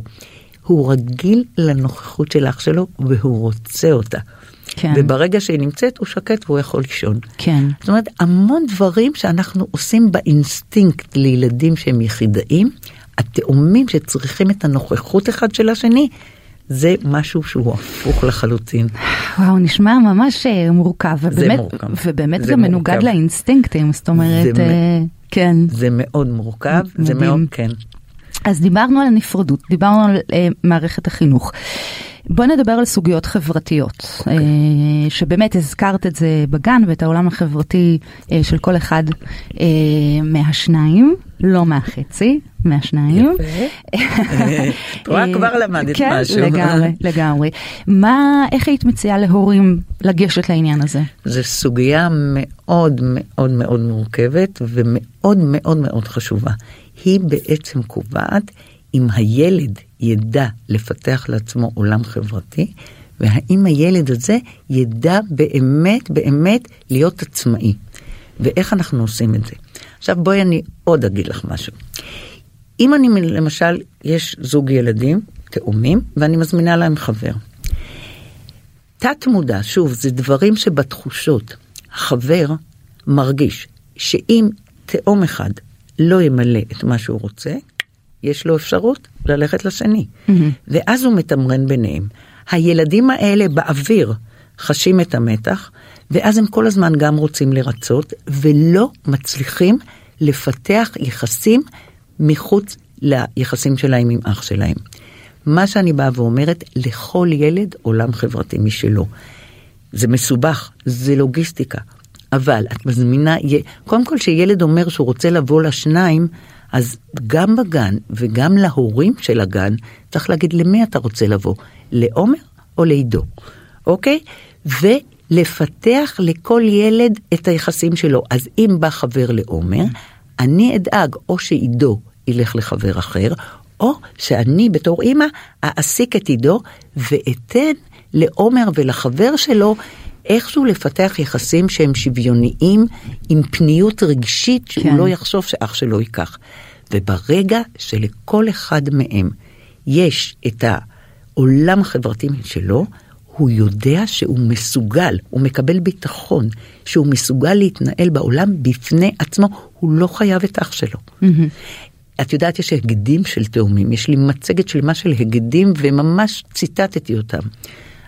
הוא רגיל לנוכחות של אח שלו, והוא רוצה אותה. כן. וברגע שהיא נמצאת, הוא שקט והוא יכול לישון. כן. זאת אומרת, המון דברים שאנחנו עושים באינסטינקט לילדים שהם יחידאים, התאומים שצריכים את הנוכחות אחד של השני, זה משהו שהוא הפוך לחלוטין. וואו, נשמע ממש אה, מורכב, ובאמת, מורכב. ובאמת זה גם מנוגד מורכב. לאינסטינקטים, זאת אומרת, זה מ- אה, כן. זה מאוד מורכב, זה מדהים. מאוד, כן. אז דיברנו על הנפרדות, דיברנו על אה, מערכת החינוך. בוא נדבר על סוגיות חברתיות, אוקיי. אה, שבאמת הזכרת את זה בגן ואת העולם החברתי אה, של כל אחד אה, מהשניים, לא מהחצי, מהשניים. את רואה, אה, כבר למדת כן, משהו. לגמרי, לגמרי. מה, איך היית מציעה להורים לגשת לעניין הזה? זו סוגיה מאוד מאוד מאוד מורכבת ומאוד מאוד מאוד חשובה. היא בעצם קובעת אם הילד ידע לפתח לעצמו עולם חברתי, והאם הילד הזה ידע באמת באמת להיות עצמאי. ואיך אנחנו עושים את זה. עכשיו בואי אני עוד אגיד לך משהו. אם אני למשל, יש זוג ילדים, תאומים, ואני מזמינה להם חבר. תת מודע, שוב, זה דברים שבתחושות. החבר מרגיש שאם תאום אחד לא ימלא את מה שהוא רוצה, יש לו אפשרות ללכת לשני. ואז הוא מתמרן ביניהם. הילדים האלה באוויר חשים את המתח, ואז הם כל הזמן גם רוצים לרצות, ולא מצליחים לפתח יחסים מחוץ ליחסים שלהם עם אח שלהם. מה שאני באה ואומרת, לכל ילד עולם חברתי משלו. זה מסובך, זה לוגיסטיקה, אבל את מזמינה, קודם כל שילד אומר שהוא רוצה לבוא לשניים, אז גם בגן וגם להורים של הגן, צריך להגיד למי אתה רוצה לבוא, לעומר או לעידו, אוקיי? ולפתח לכל ילד את היחסים שלו. אז אם בא חבר לעומר, אני אדאג או שעידו ילך לחבר אחר, או שאני בתור אימא אעסיק את עידו ואתן לעומר ולחבר שלו איכשהו לפתח יחסים שהם שוויוניים עם פניות רגשית שהוא כן. לא יחשוב שאח שלו ייקח. וברגע שלכל אחד מהם יש את העולם החברתי שלו, הוא יודע שהוא מסוגל, הוא מקבל ביטחון, שהוא מסוגל להתנהל בעולם בפני עצמו, הוא לא חייב את אח שלו. את יודעת, יש הגדים של תאומים, יש לי מצגת שלמה של הגדים וממש ציטטתי אותם.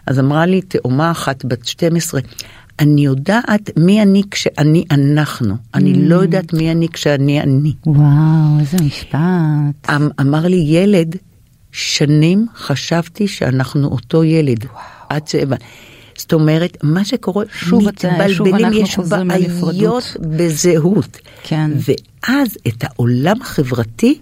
אז אמרה לי תאומה אחת בת 12, אני יודעת מי אני כשאני אנחנו, אני לא יודעת מי אני כשאני אני. וואו, איזה משפט. אמ- אמר לי ילד, שנים חשבתי שאנחנו אותו ילד. עד שהבנ... זאת אומרת, מה שקורה, שוב מתבלבלים, יש. בעיות בזהות. כן. ואז את העולם החברתי,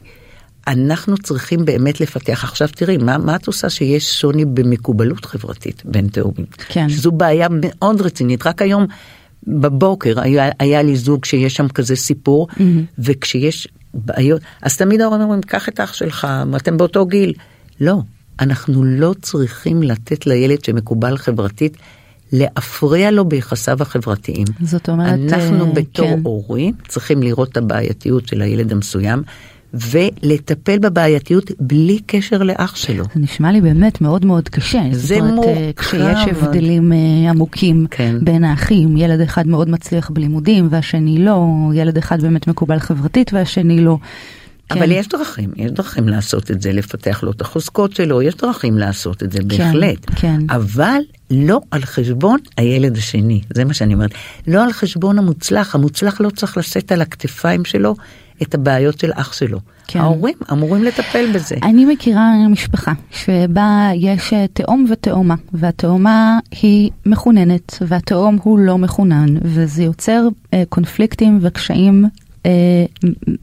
אנחנו צריכים באמת לפתח. עכשיו תראי, מה, מה את עושה שיש שוני במקובלות חברתית בין תאומים? כן. שזו בעיה מאוד רצינית. רק היום בבוקר היה, היה לי זוג שיש שם כזה סיפור, וכשיש בעיות, אז תמיד ההורים אומרים, קח את אח שלך, אתם באותו גיל. לא, אנחנו לא צריכים לתת לילד שמקובל חברתית להפריע לו ביחסיו החברתיים. זאת אומרת, אנחנו אה, בתור כן. הורים צריכים לראות את הבעייתיות של הילד המסוים ולטפל בבעייתיות בלי קשר לאח שלו. זה נשמע לי באמת מאוד מאוד קשה. זה אומרת, מורכב אה, כשיש. הבדלים אה, עמוקים כן. בין האחים, ילד אחד מאוד מצליח בלימודים והשני לא, ילד אחד באמת מקובל חברתית והשני לא. אבל כן. יש דרכים, יש דרכים לעשות את זה, לפתח לו את החוזקות שלו, יש דרכים לעשות את זה, בהחלט. כן. אבל לא על חשבון הילד השני, זה מה שאני אומרת. לא על חשבון המוצלח, המוצלח לא צריך לשאת על הכתפיים שלו את הבעיות של אח שלו. כן. ההורים אמורים לטפל בזה. אני מכירה משפחה שבה יש אה, תאום ותאומה, והתאומה היא מחוננת, והתאום הוא לא מחונן, וזה יוצר אה, קונפליקטים וקשיים אה,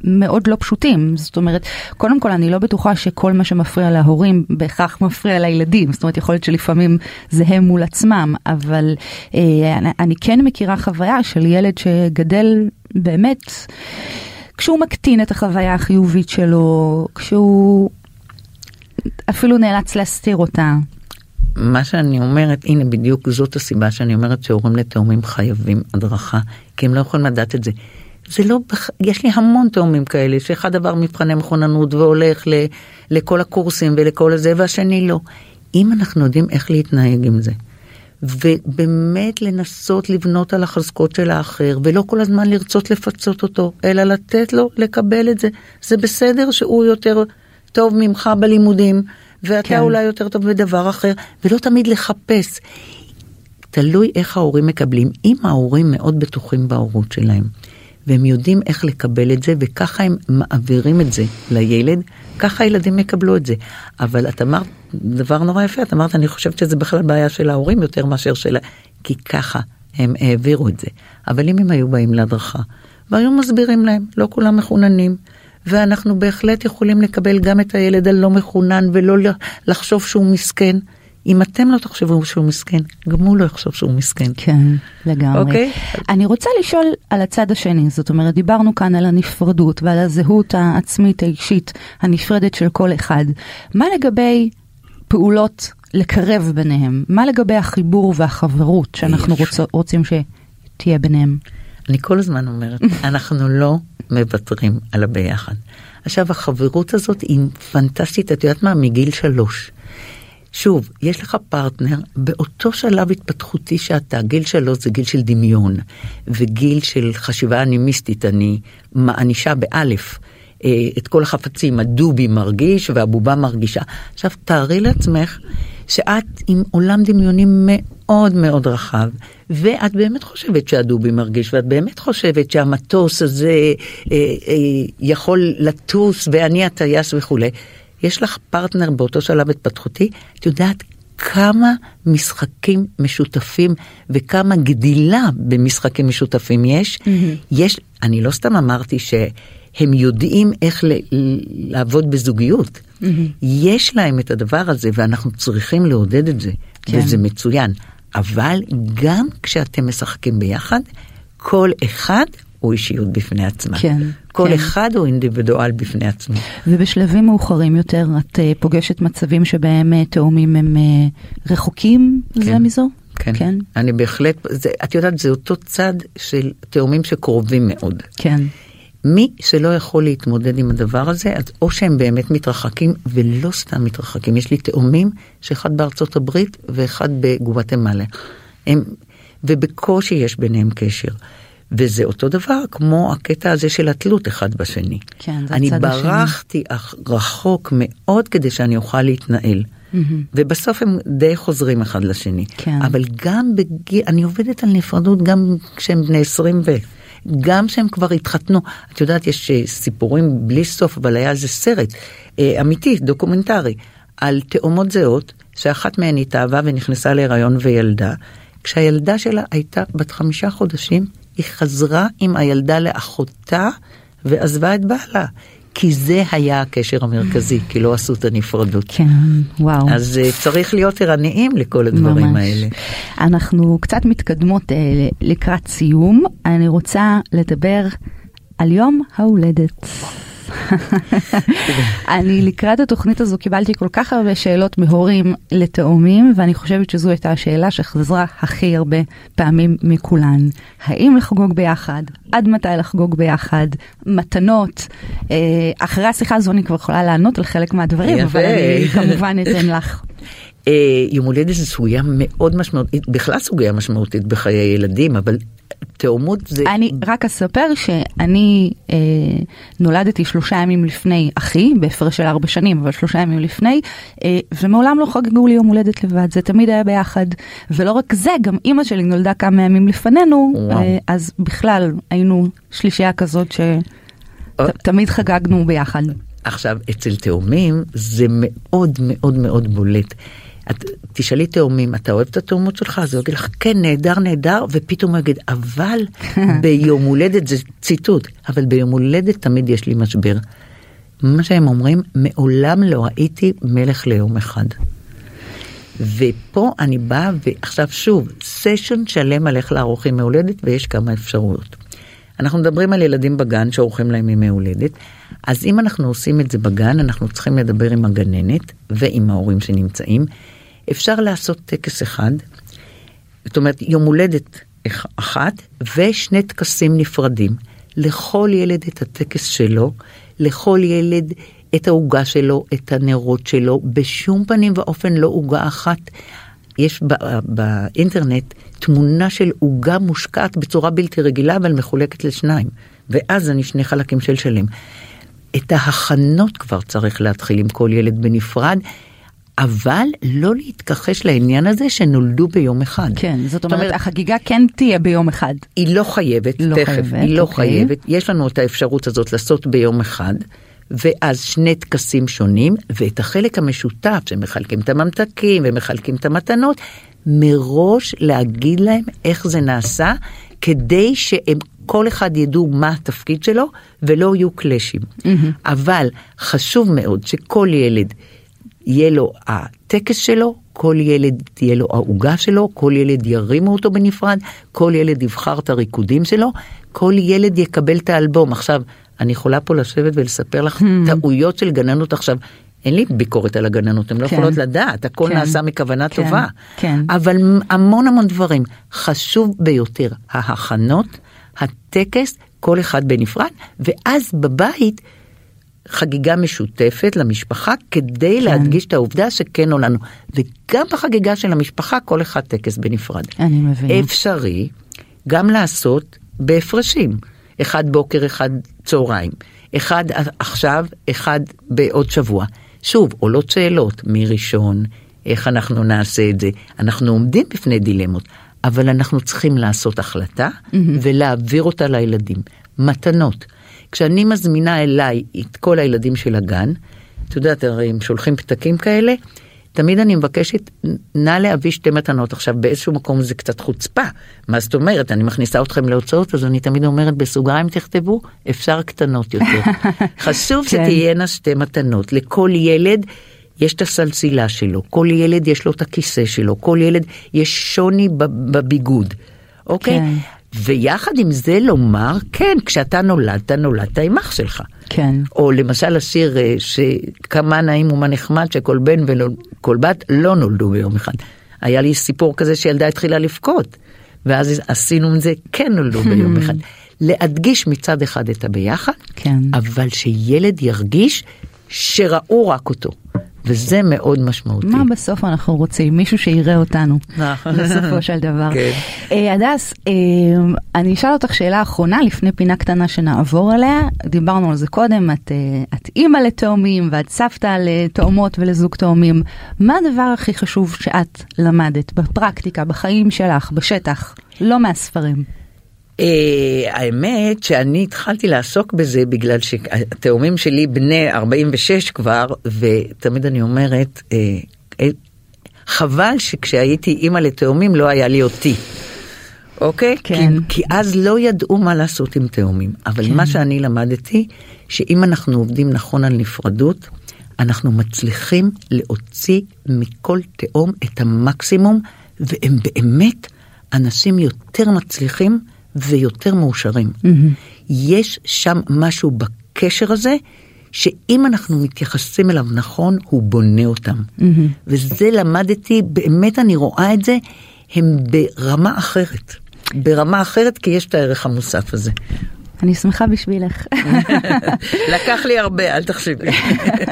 מאוד לא פשוטים. זאת אומרת, קודם כל אני לא בטוחה שכל מה שמפריע להורים בהכרח מפריע לילדים. זאת אומרת, יכול להיות שלפעמים זה הם מול עצמם, אבל אה, אני, אני כן מכירה חוויה של ילד שגדל באמת, כשהוא מקטין את החוויה החיובית שלו, כשהוא אפילו נאלץ להסתיר אותה. מה שאני אומרת, הנה בדיוק זאת הסיבה שאני אומרת שהורים לתאומים חייבים הדרכה, כי הם לא יכולים לדעת את זה. זה לא, יש לי המון תאומים כאלה, שאחד עבר מבחני מכוננות והולך ל, לכל הקורסים ולכל הזה, והשני לא. אם אנחנו יודעים איך להתנהג עם זה, ובאמת לנסות לבנות על החזקות של האחר, ולא כל הזמן לרצות לפצות אותו, אלא לתת לו לקבל את זה. זה בסדר שהוא יותר טוב ממך בלימודים, ואתה כן. אולי יותר טוב בדבר אחר, ולא תמיד לחפש. תלוי איך ההורים מקבלים. אם ההורים מאוד בטוחים בהורות שלהם, והם יודעים איך לקבל את זה, וככה הם מעבירים את זה לילד, ככה הילדים יקבלו את זה. אבל את אמרת דבר נורא יפה, את אמרת, אני חושבת שזה בכלל בעיה של ההורים יותר מאשר של... כי ככה הם העבירו את זה. אבל אם הם היו באים להדרכה, והיו מסבירים להם, לא כולם מחוננים, ואנחנו בהחלט יכולים לקבל גם את הילד הלא מחונן ולא לחשוב שהוא מסכן. אם אתם לא תחשבו שהוא מסכן, גם הוא לא יחשוב שהוא מסכן. כן, לגמרי. אוקיי? אני רוצה לשאול על הצד השני, זאת אומרת, דיברנו כאן על הנפרדות ועל הזהות העצמית האישית הנפרדת של כל אחד. מה לגבי פעולות לקרב ביניהם? מה לגבי החיבור והחברות שאנחנו רוצ, רוצים שתהיה ביניהם? אני כל הזמן אומרת, אנחנו לא מוותרים על הביחד. עכשיו החברות הזאת היא פנטסטית, את יודעת מה? מגיל שלוש. שוב, יש לך פרטנר באותו שלב התפתחותי שאתה, גיל שלוש זה גיל של דמיון, וגיל של חשיבה אנימיסטית, אני מענישה באלף. אה, את כל החפצים, הדובי מרגיש והבובה מרגישה. עכשיו תארי לעצמך שאת עם עולם דמיוני מאוד מאוד רחב, ואת באמת חושבת שהדובי מרגיש, ואת באמת חושבת שהמטוס הזה אה, אה, יכול לטוס ואני הטייס וכולי. יש לך פרטנר באותו שלב התפתחותי, את יודעת כמה משחקים משותפים וכמה גדילה במשחקים משותפים יש. Mm-hmm. יש, אני לא סתם אמרתי שהם יודעים איך ל- לעבוד בזוגיות. Mm-hmm. יש להם את הדבר הזה ואנחנו צריכים לעודד את זה, כן. וזה מצוין. אבל גם כשאתם משחקים ביחד, כל אחד הוא אישיות בפני עצמה. כן. כל כן. אחד הוא אינדיבידואל בפני עצמו. ובשלבים מאוחרים יותר את uh, פוגשת מצבים שבהם uh, תאומים הם uh, רחוקים כן. זה מזו? כן. כן. אני בהחלט, זה, את יודעת, זה אותו צד של תאומים שקרובים מאוד. כן. מי שלא יכול להתמודד עם הדבר הזה, אז או שהם באמת מתרחקים, ולא סתם מתרחקים. יש לי תאומים שאחד בארצות הברית ואחד בגואטמלה. הם, ובקושי יש ביניהם קשר. וזה אותו דבר כמו הקטע הזה של התלות אחד בשני. כן, זה אני ברחתי. רחוק מאוד כדי שאני אוכל להתנהל. Mm-hmm. ובסוף הם די חוזרים אחד לשני. כן. אבל גם בגיל, אני עובדת על נפרדות גם כשהם בני 20 ו... גם שהם כבר התחתנו. את יודעת, יש אה, סיפורים בלי סוף, אבל היה איזה סרט אה, אמיתי, דוקומנטרי, על תאומות זהות, שאחת מהן התאהבה ונכנסה להיריון וילדה. כשהילדה שלה הייתה בת חמישה חודשים, היא חזרה עם הילדה לאחותה ועזבה את בעלה. כי זה היה הקשר המרכזי, כי לא עשו את הנפרדות. כן, וואו. אז uh, צריך להיות ערניים לכל הדברים ממש. האלה. אנחנו קצת מתקדמות uh, לקראת סיום. אני רוצה לדבר על יום ההולדת. אני לקראת התוכנית הזו קיבלתי כל כך הרבה שאלות מהורים לתאומים, ואני חושבת שזו הייתה השאלה שחזרה הכי הרבה פעמים מכולן. האם לחגוג ביחד? עד מתי לחגוג ביחד? מתנות? אה, אחרי השיחה הזו אני כבר יכולה לענות על חלק מהדברים, אבל אני כמובן אתן לך. אה, יום הולדת זה סוגיה מאוד משמעותית, בכלל סוגיה משמעותית בחיי ילדים, אבל תאומות זה... אני רק אספר שאני אה, נולדתי שלושה ימים לפני אחי, בהפרש של ארבע שנים, אבל שלושה ימים לפני, אה, ומעולם לא חגגו לי יום הולדת לבד, זה תמיד היה ביחד. ולא רק זה, גם אימא שלי נולדה כמה ימים לפנינו, אה, אז בכלל היינו שלישייה כזאת שתמיד חגגנו ביחד. עכשיו, אצל תאומים זה מאוד מאוד מאוד בולט. את תשאלי תאומים, אתה אוהב את התאומות שלך? אז הוא יגיד לך, כן, נהדר, נהדר, ופתאום הוא יגיד, אבל ביום הולדת, זה ציטוט, אבל ביום הולדת תמיד יש לי משבר. מה שהם אומרים, מעולם לא הייתי מלך ליום אחד. ופה אני באה, ועכשיו שוב, סשן שלם על איך לערוך ימי הולדת, ויש כמה אפשרויות. אנחנו מדברים על ילדים בגן שעורכים להם ימי הולדת, אז אם אנחנו עושים את זה בגן, אנחנו צריכים לדבר עם הגננת ועם ההורים שנמצאים. אפשר לעשות טקס אחד, זאת אומרת יום הולדת אחת ושני טקסים נפרדים. לכל ילד את הטקס שלו, לכל ילד את העוגה שלו, את הנרות שלו, בשום פנים ואופן לא עוגה אחת. יש בא, באינטרנט תמונה של עוגה מושקעת בצורה בלתי רגילה, אבל מחולקת לשניים. ואז אני שני חלקים של שלם. את ההכנות כבר צריך להתחיל עם כל ילד בנפרד. אבל לא להתכחש לעניין הזה שנולדו ביום אחד. כן, זאת אומרת, אומרת החגיגה כן תהיה ביום אחד. היא לא חייבת, לא תכף, חייבת, היא לא אוקיי. חייבת. יש לנו את האפשרות הזאת לעשות ביום אחד. ואז שני טקסים שונים, ואת החלק המשותף שמחלקים את הממתקים ומחלקים את המתנות, מראש להגיד להם איך זה נעשה, כדי שהם כל אחד ידעו מה התפקיד שלו ולא יהיו קלאשים. Mm-hmm. אבל חשוב מאוד שכל ילד יהיה לו הטקס שלו, כל ילד תהיה לו העוגה שלו, כל ילד ירימו אותו בנפרד, כל ילד יבחר את הריקודים שלו, כל ילד יקבל את האלבום. עכשיו, אני יכולה פה לשבת ולספר לך hmm. טעויות של גננות עכשיו. אין לי ביקורת על הגננות, הן לא כן. יכולות לדעת, הכל כן. נעשה מכוונה כן. טובה. כן. אבל המון המון דברים. חשוב ביותר, ההכנות, הטקס, כל אחד בנפרד, ואז בבית חגיגה משותפת למשפחה כדי כן. להדגיש את העובדה שכן עולנו. וגם בחגיגה של המשפחה כל אחד טקס בנפרד. אני מבינה. אפשרי גם לעשות בהפרשים. אחד בוקר, אחד צהריים, אחד עכשיו, אחד בעוד שבוע. שוב, עולות שאלות, מי ראשון, איך אנחנו נעשה את זה. אנחנו עומדים בפני דילמות, אבל אנחנו צריכים לעשות החלטה mm-hmm. ולהעביר אותה לילדים. מתנות. כשאני מזמינה אליי את כל הילדים של הגן, את יודעת, הרי הם שולחים פתקים כאלה, תמיד אני מבקשת, נא להביא שתי מתנות. עכשיו, באיזשהו מקום זה קצת חוצפה. מה זאת אומרת? אני מכניסה אתכם להוצאות, אז אני תמיד אומרת בסוגריים תכתבו, אפשר קטנות יותר. חשוב כן. שתהיינה שתי מתנות. לכל ילד יש את הסלסילה שלו, כל ילד יש לו את הכיסא שלו, כל ילד יש שוני בביגוד. אוקיי? כן. ויחד עם זה לומר, כן, כשאתה נולדת, נולדת עם אח שלך. כן. או למשל השיר אה, שכמה נעים ומה נחמד שכל בן וכל בת לא נולדו ביום אחד. היה לי סיפור כזה שילדה התחילה לבכות, ואז עשינו עם זה כן נולדו ביום אחד. להדגיש מצד אחד את הביחד, כן. אבל שילד ירגיש שראו רק אותו. וזה מאוד משמעותי. מה בסוף אנחנו רוצים? מישהו שיראה אותנו, נכון. בסופו של דבר. כן. אה, הדס, אה, אני אשאל אותך שאלה אחרונה לפני פינה קטנה שנעבור עליה. דיברנו על זה קודם, את, אה, את אימא לתאומים ואת סבתא לתאומות ולזוג תאומים. מה הדבר הכי חשוב שאת למדת בפרקטיקה, בחיים שלך, בשטח, לא מהספרים? Uh, האמת שאני התחלתי לעסוק בזה בגלל שהתאומים שלי בני 46 כבר, ותמיד אני אומרת, uh, uh, חבל שכשהייתי אימא לתאומים לא היה לי אותי. אוקיי? כן. כי, כי אז לא ידעו מה לעשות עם תאומים. אבל כן. מה שאני למדתי, שאם אנחנו עובדים נכון על נפרדות, אנחנו מצליחים להוציא מכל תאום את המקסימום, והם באמת אנשים יותר מצליחים. ויותר מאושרים. Mm-hmm. יש שם משהו בקשר הזה, שאם אנחנו מתייחסים אליו נכון, הוא בונה אותם. Mm-hmm. וזה למדתי, באמת אני רואה את זה, הם ברמה אחרת. ברמה אחרת, כי יש את הערך המוסף הזה. אני שמחה בשבילך. לקח לי הרבה, אל תחשבי.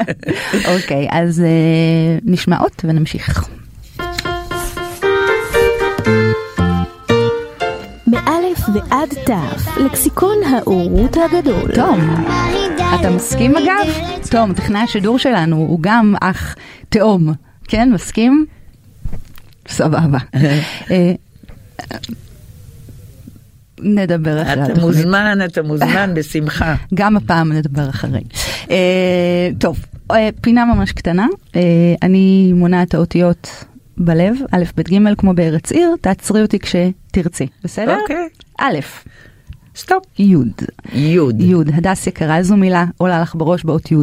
אוקיי, אז uh, נשמע עוד ונמשיך. ועד תף, לקסיקון האורות הגדול. תום, אתה מסכים אגב? תום, טכנאי השידור שלנו הוא גם אח תאום, כן? מסכים? סבבה. אה, נדבר אחרי התוכנית. אתה מוזמן, אתה מוזמן בשמחה. גם הפעם נדבר אחרי. אה, טוב, אה, פינה ממש קטנה, אני מונה את האותיות בלב, א', ב', ג', כמו בארץ עיר, תעצרי אותי כשתרצי, בסדר? אוקיי. א', סטופ. י', יוד. י', הדס יקרה, איזו מילה עולה לך בראש באות י'?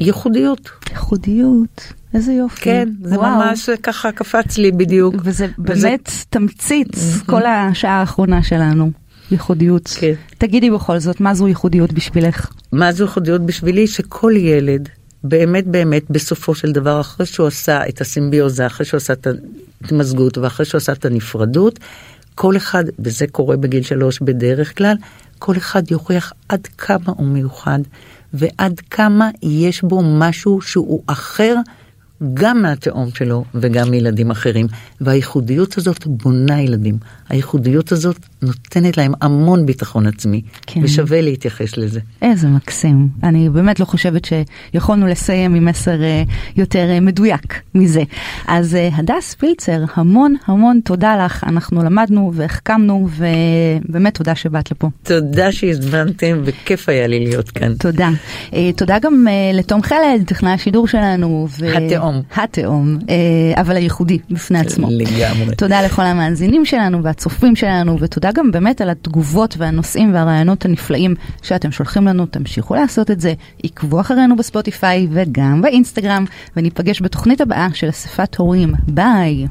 ייחודיות. ייחודיות, איזה יופי. כן, זה וואו. ממש ככה קפץ לי בדיוק. וזה וזה- באמת תמצית כל השעה האחרונה שלנו, ייחודיות. כן. תגידי בכל זאת, מה זו ייחודיות בשבילך? מה זו ייחודיות בשבילי? שכל ילד, באמת באמת, בסופו של דבר, אחרי שהוא עשה את הסימביוזה, אחרי שהוא עשה את ההתמזגות ואחרי שהוא עשה את הנפרדות, כל אחד, וזה קורה בגיל שלוש בדרך כלל, כל אחד יוכיח עד כמה הוא מיוחד ועד כמה יש בו משהו שהוא אחר גם מהתאום שלו וגם מילדים אחרים. והייחודיות הזאת בונה ילדים. הייחודיות הזאת נותנת להם המון ביטחון עצמי, כן. ושווה להתייחס לזה. איזה מקסים. אני באמת לא חושבת שיכולנו לסיים עם מסר אה, יותר אה, מדויק מזה. אז אה, הדס פילצר, המון המון תודה לך. אנחנו למדנו והחכמנו, ובאמת תודה שבאת לפה. תודה שהזמנתם, וכיף היה לי להיות כאן. תודה. תודה גם לתום חלד, טכנאי השידור שלנו. ו- התאום. התאום, אבל הייחודי בפני עצמו. לגמרי. תודה לכל המאזינים שלנו והצופים שלנו, ותודה גם באמת על התגובות והנושאים והרעיונות הנפלאים שאתם שולחים לנו. תמשיכו לעשות את זה, עקבו אחרינו בספוטיפיי וגם באינסטגרם, וניפגש בתוכנית הבאה של אספת הורים. ביי.